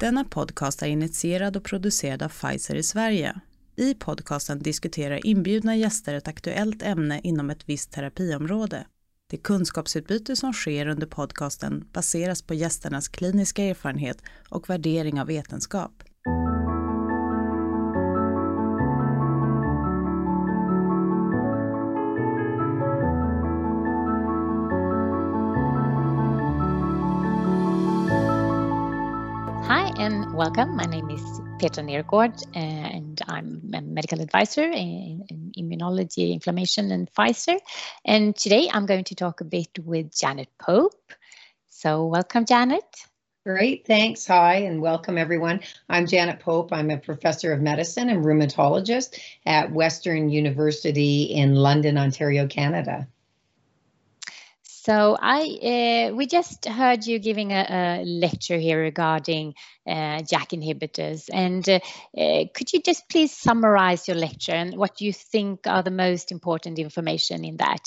Denna podcast är initierad och producerad av Pfizer i Sverige. I podcasten diskuterar inbjudna gäster ett aktuellt ämne inom ett visst terapiområde. Det kunskapsutbyte som sker under podcasten baseras på gästernas kliniska erfarenhet och värdering av vetenskap. Welcome. My name is Petra Nergård and I'm a medical advisor in, in, immunology, inflammation and Pfizer. And today I'm going to talk a bit with Janet Pope. So welcome, Janet. Great, thanks. Hi, and welcome everyone. I'm Janet Pope. I'm a professor of medicine and rheumatologist at Western University in London, Ontario, Canada. So I uh, we just heard you giving a, a lecture here regarding uh, JAK inhibitors, and uh, could you just please summarize your lecture and what you think are the most important information in that?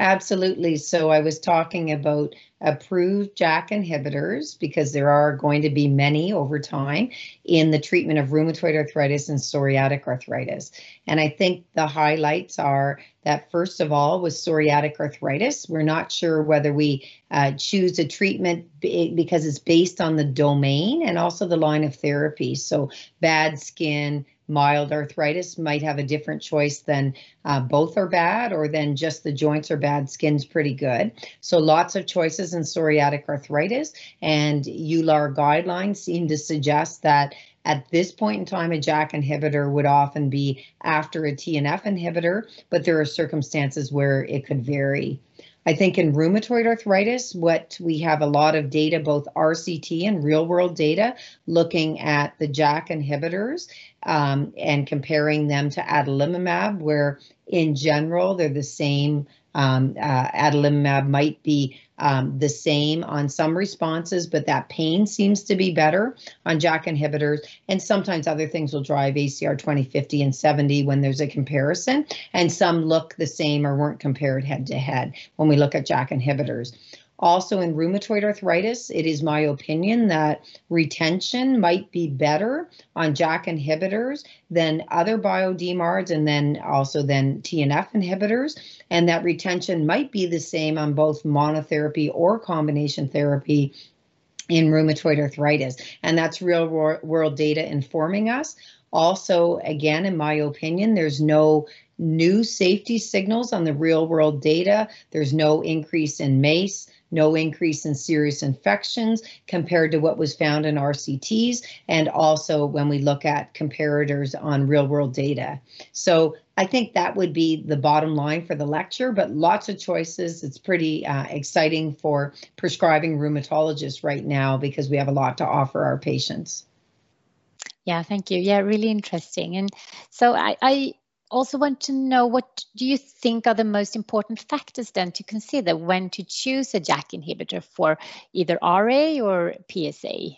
Absolutely. So I was talking about approved JAK inhibitors because there are going to be many over time in the treatment of rheumatoid arthritis and psoriatic arthritis. And I think the highlights are that first of all, with psoriatic arthritis, we're not sure whether we uh, choose a treatment because it's based on the domain and also the line of therapy. So bad skin, mild arthritis might have a different choice than uh, both are bad or then just the joints are bad, skin's pretty good. So lots of choices in psoriatic arthritis and EULAR guidelines seem to suggest that at this point in time, a JAK inhibitor would often be after a TNF inhibitor, but there are circumstances where it could vary. I think in rheumatoid arthritis, what we have a lot of data, both RCT and real world data, looking at the JAK inhibitors um, and comparing them to adalimumab, where in general they're the same. Um, uh, adalimumab might be um, the same on some responses, but that pain seems to be better on JAK inhibitors. And sometimes other things will drive ACR 20, 50, and 70 when there's a comparison. And some look the same or weren't compared head to head when we look at JAK inhibitors. Also, in rheumatoid arthritis, it is my opinion that retention might be better on JAK inhibitors than other bio-DMARDs and then also than TNF inhibitors, and that retention might be the same on both monotherapy or combination therapy in rheumatoid arthritis. And that's real world data informing us. Also, again, in my opinion, there's no new safety signals on the real world data. There's no increase in MACE no increase in serious infections compared to what was found in RCTs, and also when we look at comparators on real world data. So I think that would be the bottom line for the lecture, but lots of choices. It's pretty uh, exciting for prescribing rheumatologists right now because we have a lot to offer our patients. Yeah, thank you. Yeah, really interesting. And so I, I also want to know what do you think are the most important factors then to consider when to choose a JAK inhibitor for either RA or PSA?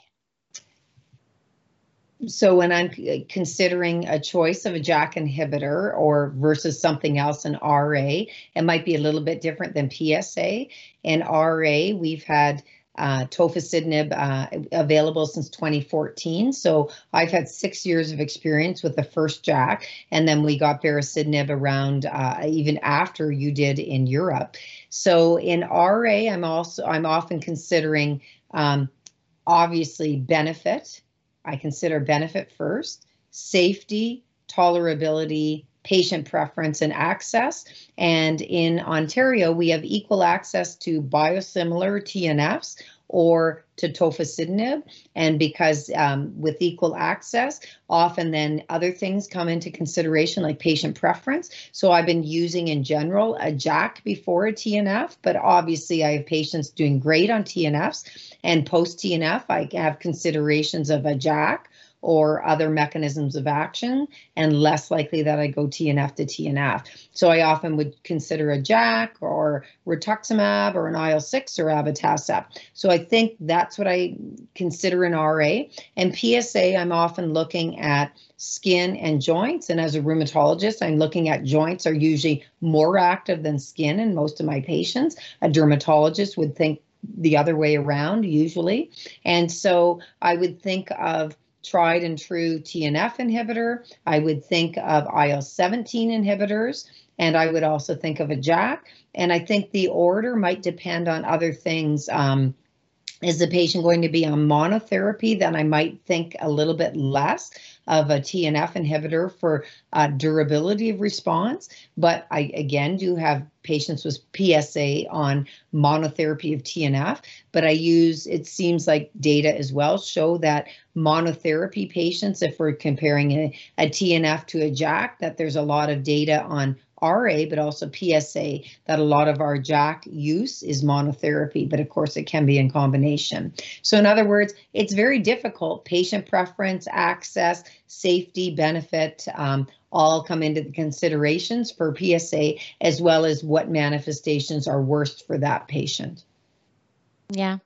So when I'm uh, considering a choice of a JAK inhibitor or versus something else in RA, it might be a little bit different than PSA. In RA, we've had uh, tofacitinib uh, available since 2014. So I've had six years of experience with the first JAK, and then we got baricitinib around uh, even after you did in Europe. So in RA, I'm also I'm often considering um, obviously benefit. I consider benefit first, safety, tolerability, patient preference and access. And in Ontario, we have equal access to biosimilar TNFs or to tofacitinib. And because um, with equal access, often then other things come into consideration like patient preference. So I've been using in general a JAK before a TNF, but obviously I have patients doing great on TNFs and post TNF, I have considerations of a JAK or other mechanisms of action, and less likely that I go TNF to TNF. So I often would consider a JAK or rituximab or an IL-6 or abatacept. So I think that's what I consider an RA. And PSA, I'm often looking at skin and joints. And as a rheumatologist, I'm looking at joints are usually more active than skin in most of my patients. A dermatologist would think the other way around usually. And so I would think of tried and true TNF inhibitor. I would think of IL 17 inhibitors, and I would also think of a JAK. And I think the order might depend on other things. Um, is the patient going to be on monotherapy? Then I might think a little bit less of a TNF inhibitor for uh, durability of response. But I again do have patients with PSA on monotherapy of TNF. But I use it seems like data as well show that monotherapy patients, if we're comparing a, a TNF to a JAK, that there's a lot of data on RA, but also PSA, that a lot of our JAK use is monotherapy, but of course it can be in combination. So in other words, it's very difficult. Patient preference, access, safety, benefit, um, all come into the considerations for PSA, as well as what manifestations are worst for that patient. Yeah,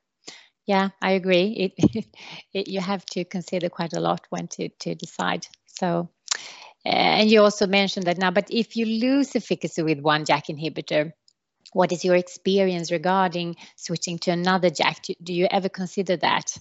yeah, I agree. It, it, you have to consider quite a lot when to, to decide. So and you also mentioned that now, but if you lose efficacy with one JAK inhibitor, what is your experience regarding switching to another JAK? Do, you ever consider that?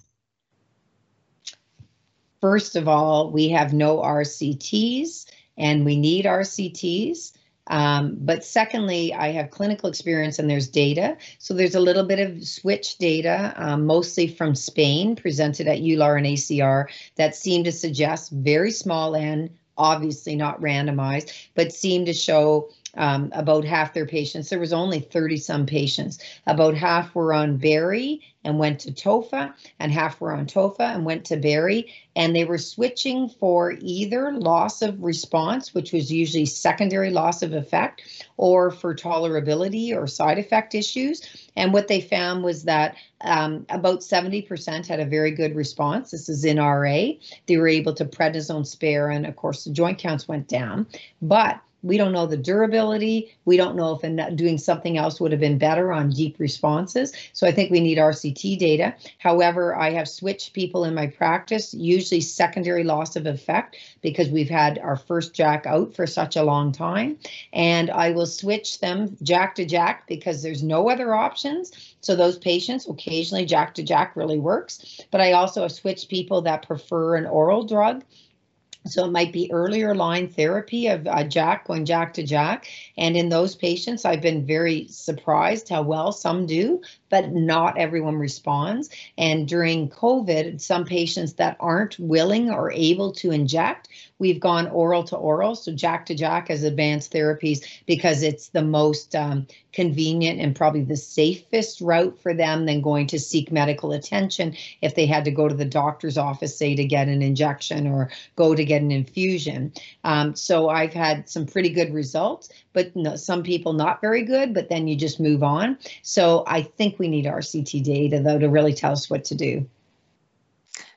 First of all, we have no RCTs and we need RCTs. Um, but secondly, I have clinical experience and there's data. So there's a little bit of switch data, um, mostly from Spain, presented at EULAR and ACR, that seem to suggest very small n obviously not randomized, but seem to show um, about half their patients. There was only 30 some patients. About half were on Bari and went to TOFA, and half were on TOFA and went to Bari. And they were switching for either loss of response, which was usually secondary loss of effect, or for tolerability or side effect issues. And what they found was that um, about 70% had a very good response. This is in RA. They were able to prednisone spare, and of course, the joint counts went down. But we don't know the durability. We don't know if doing something else would have been better on deep responses. So I think we need RCT data. However, I have switched people in my practice, usually secondary loss of effect because we've had our first JAK out for such a long time. And I will switch them JAK to JAK because there's no other options. So those patients, occasionally JAK to JAK really works. But I also have switched people that prefer an oral drug so it might be earlier line therapy of uh, JAK, going JAK to JAK. And in those patients, I've been very surprised how well some do, but not everyone responds. And during COVID, some patients that aren't willing or able to inject, we've gone oral to oral, so JAK to JAK as advanced therapies because it's the most um, convenient and probably the safest route for them than going to seek medical attention if they had to go to the doctor's office, say, to get an injection or go to get an infusion. Um, so I've had some pretty good results, but no, some people not very good, but then you just move on. So I think we need RCT data though to really tell us what to do.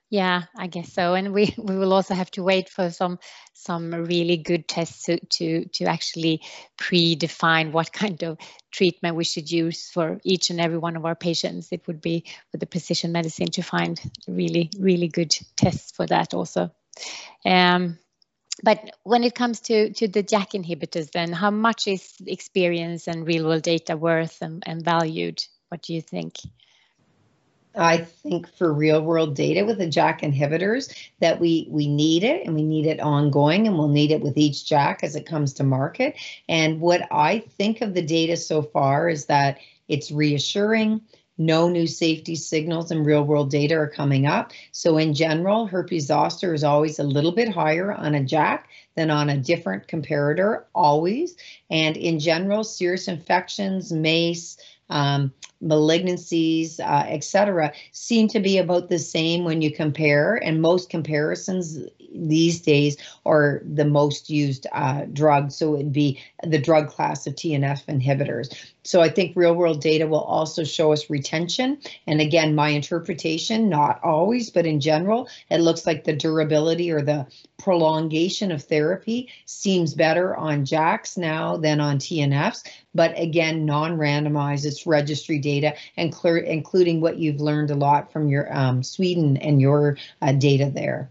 Yeah, I guess so. And we, we will also have to wait for some some really good tests to, to, to actually predefine what kind of treatment we should use for each and every one of our patients. It would be with the precision medicine to find really, really good tests for that also. Um, but when it comes to, to the JAK inhibitors, then how much is experience and real world data worth and, and valued? What do you think? I think for real world data with the JAK inhibitors that we we need it and we need it ongoing and we'll need it with each JAK as it comes to market. And what I think of the data so far is that it's reassuring. No new safety signals and real world data are coming up. So in general, herpes zoster is always a little bit higher on a JAK than on a different comparator, always. And in general, serious infections, MACE, um, malignancies, uh, etc., seem to be about the same when you compare. And most comparisons these days are the most used uh, drug. So it'd be the drug class of TNF inhibitors. So I think real world data will also show us retention. And again, my interpretation, not always, but in general, it looks like the durability or the prolongation of therapy seems better on JAKs now than on TNFs. But again, non-randomized, it's registry data, including what you've learned a lot from your um, Sweden and your uh, data there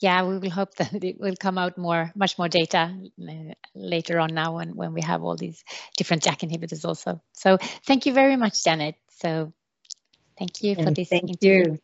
yeah, we will hope that it will come out more, much more data uh, later on now when, when we have all these different JAK inhibitors also. So thank you very much, Janet. So thank you for and this thank interview. you